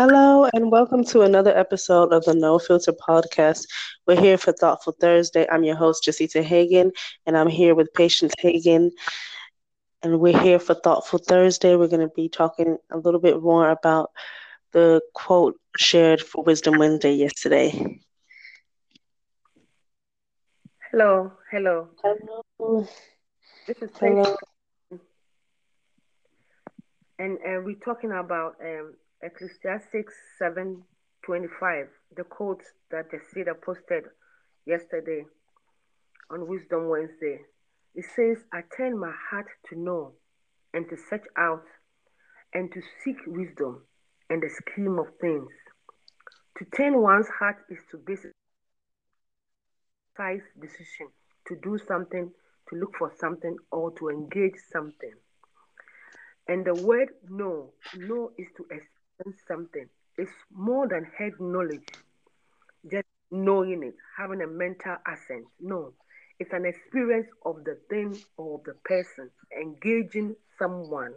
Hello, and welcome to another episode of the No Filter Podcast. We're here for Thoughtful Thursday. I'm your host, Jacita Hagan, and I'm here with Patience Hagan. And we're here for Thoughtful Thursday. We're going to be talking a little bit more about the quote shared for Wisdom Wednesday yesterday. Hello, hello. Hello. This is Hello. Patience, and uh, we're talking about um, Ecclesiastes 7:25, the quote that the Cedar posted yesterday on Wisdom Wednesday. It says, I turn my heart to know and to search out and to seek wisdom and the scheme of things. To turn one's heart is to basically precise decision to do something, to look for something, or to engage something. And the word know, know is to something. It's more than head knowledge, just knowing it, having a mental assent. No, it's an experience of the thing or the person, engaging someone.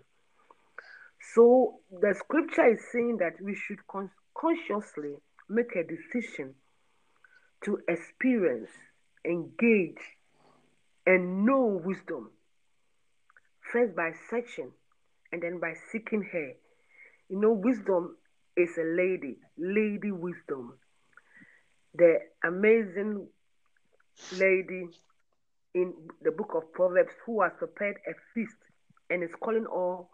So the scripture is saying that we should con- consciously make a decision to experience, engage, and know wisdom. First by searching and then by seeking her. You know, wisdom is a lady, lady wisdom. The amazing lady in the book of Proverbs who has prepared a feast and is calling all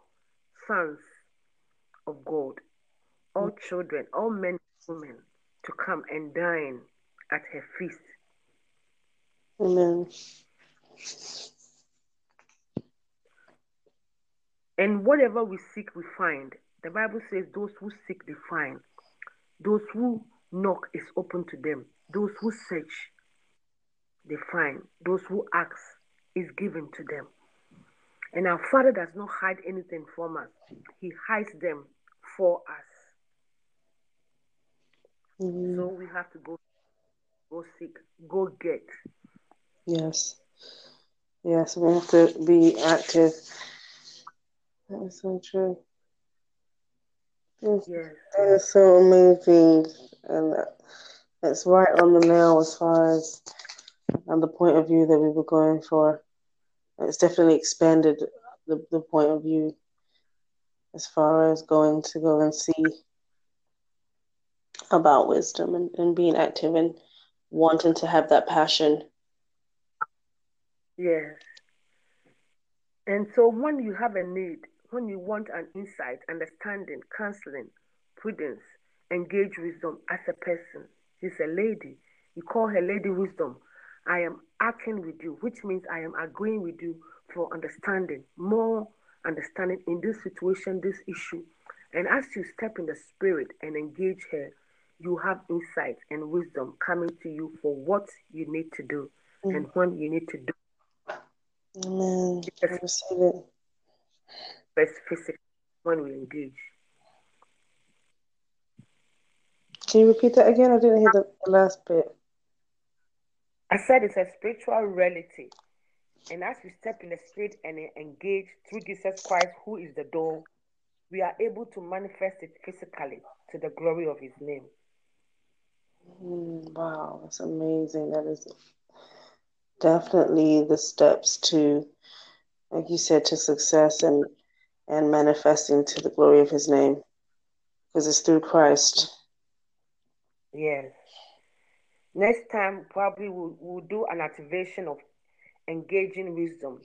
sons of God, all children, all men and women to come and dine at her feast. Amen. And whatever we seek, we find. The Bible says, Those who seek, they find. Those who knock is open to them. Those who search, they find. Those who ask is given to them. And our Father does not hide anything from us, He hides them for us. Mhm. So we have to go, go seek, go get. Yes. Yes, we have to be active. That is so true. Yes. That is so amazing. And that's right on the nail as far as and the point of view that we were going for. It's definitely expanded the, the point of view as far as going to go and see about wisdom and, and being active and wanting to have that passion. Yes. And so when you have a need, when you want an insight, understanding, counseling, prudence, engage wisdom as a person. She's a lady. You call her Lady Wisdom. I am acting with you, which means I am agreeing with you for understanding, more understanding in this situation, this issue. And as you step in the spirit and engage her, you have insight and wisdom coming to you for what you need to do mm. and when you need to do Amen. I receive it. Specific when we engage. Can you repeat that again? I didn't hear the, the last bit. I said it's a spiritual reality. And as we step in the spirit and engage through Jesus Christ, who is the door, we are able to manifest it physically to the glory of his name. Mm, wow, that's amazing. That is definitely the steps to, like you said, to success and and manifesting to the glory of His name, because it's through Christ. Yes. Next time, probably we'll, we'll do an activation of engaging wisdom.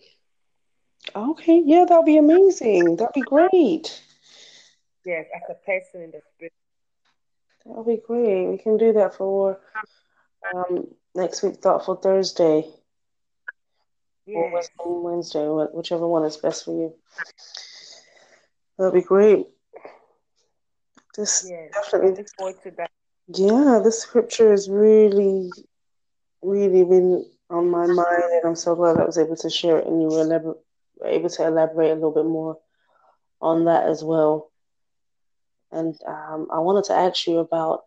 Okay, yeah, that'll be amazing. That'll be great. Yes, as a person in the spirit. That'll be great. We can do that for um, next week, Thoughtful Thursday or Yes. Wisdom Wednesday, wh- whichever one is best for you. That'll be great. This Yes. definitely I look forward to that. Yeah, this scripture has really, really been on my mind, and I'm so glad I was able to share it, and you were elabor- able to elaborate a little bit more on that as well. And um, I wanted to ask you about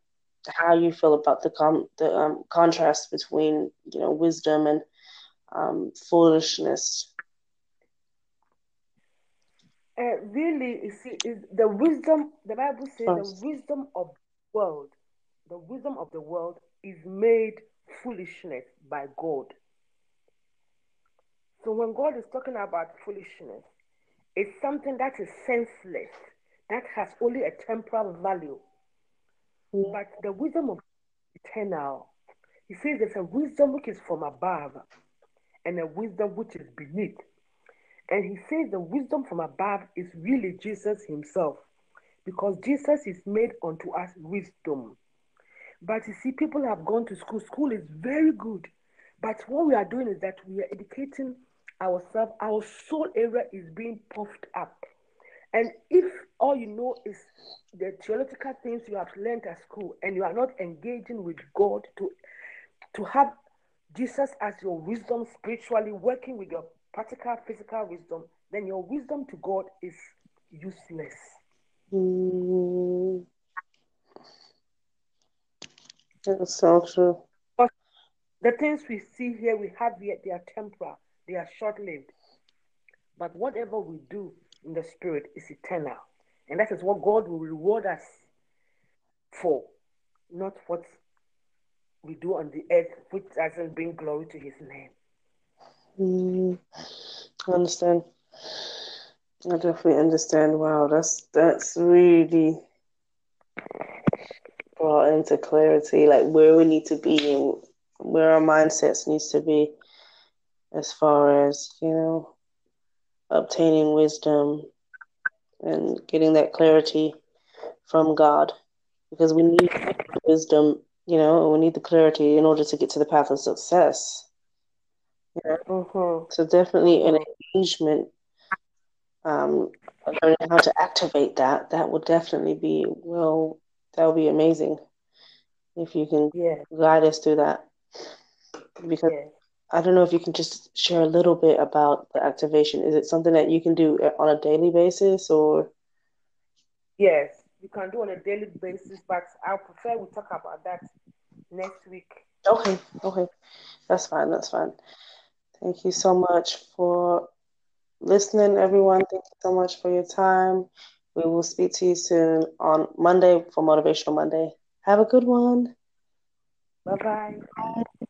how you feel about the com- the um, contrast between you know wisdom and um, foolishness. Uh, really, you see, is the wisdom. The Bible says First. the wisdom of the world, the wisdom of the world is made foolishness by God. So when God is talking about foolishness, it's something that is senseless, that has only a temporal value. Mm. But the wisdom of eternal, he says there's a wisdom which is from above and a wisdom which is beneath. And he says the wisdom from above is really Jesus himself, because Jesus is made unto us wisdom. But you see, people have gone to school. School is very good. But what we are doing is that we are educating ourselves. Our soul area is being puffed up. And if all you know is the theological things you have learned at school and you are not engaging with God to, to have Jesus as your wisdom spiritually, working with your practical physical wisdom, then your wisdom to God is useless. Mm. That's so true. The things we see here, we have here, they are temporal, they are short lived. But whatever we do in the spirit is eternal. And that is what God will reward us for, not what we do on the earth, which doesn't bring glory to his name. Mm. I understand. I definitely understand. Wow, that's that's really brought into clarity, like where we need to be and where our mindsets needs to be, as far as you know, obtaining wisdom and getting that clarity from God, because we need wisdom. You know, we need the clarity in order to get to the path of success. Yeah. Mm-hmm. So definitely an engagement, um, learning how to activate that. That would definitely be well. That would be amazing if you can Yeah, guide us through that. Because yeah. I don't know if you can just share a little bit about the activation. Is it something that you can do on a daily basis, or Yes, you can do on a daily basis, but I prefer we talk about that next week. okay, okay, that's fine. That's fine. Thank you so much for listening, everyone. Thank you so much for your time. We will speak to you soon on Monday for Motivational Monday. Have a good one. Bye bye.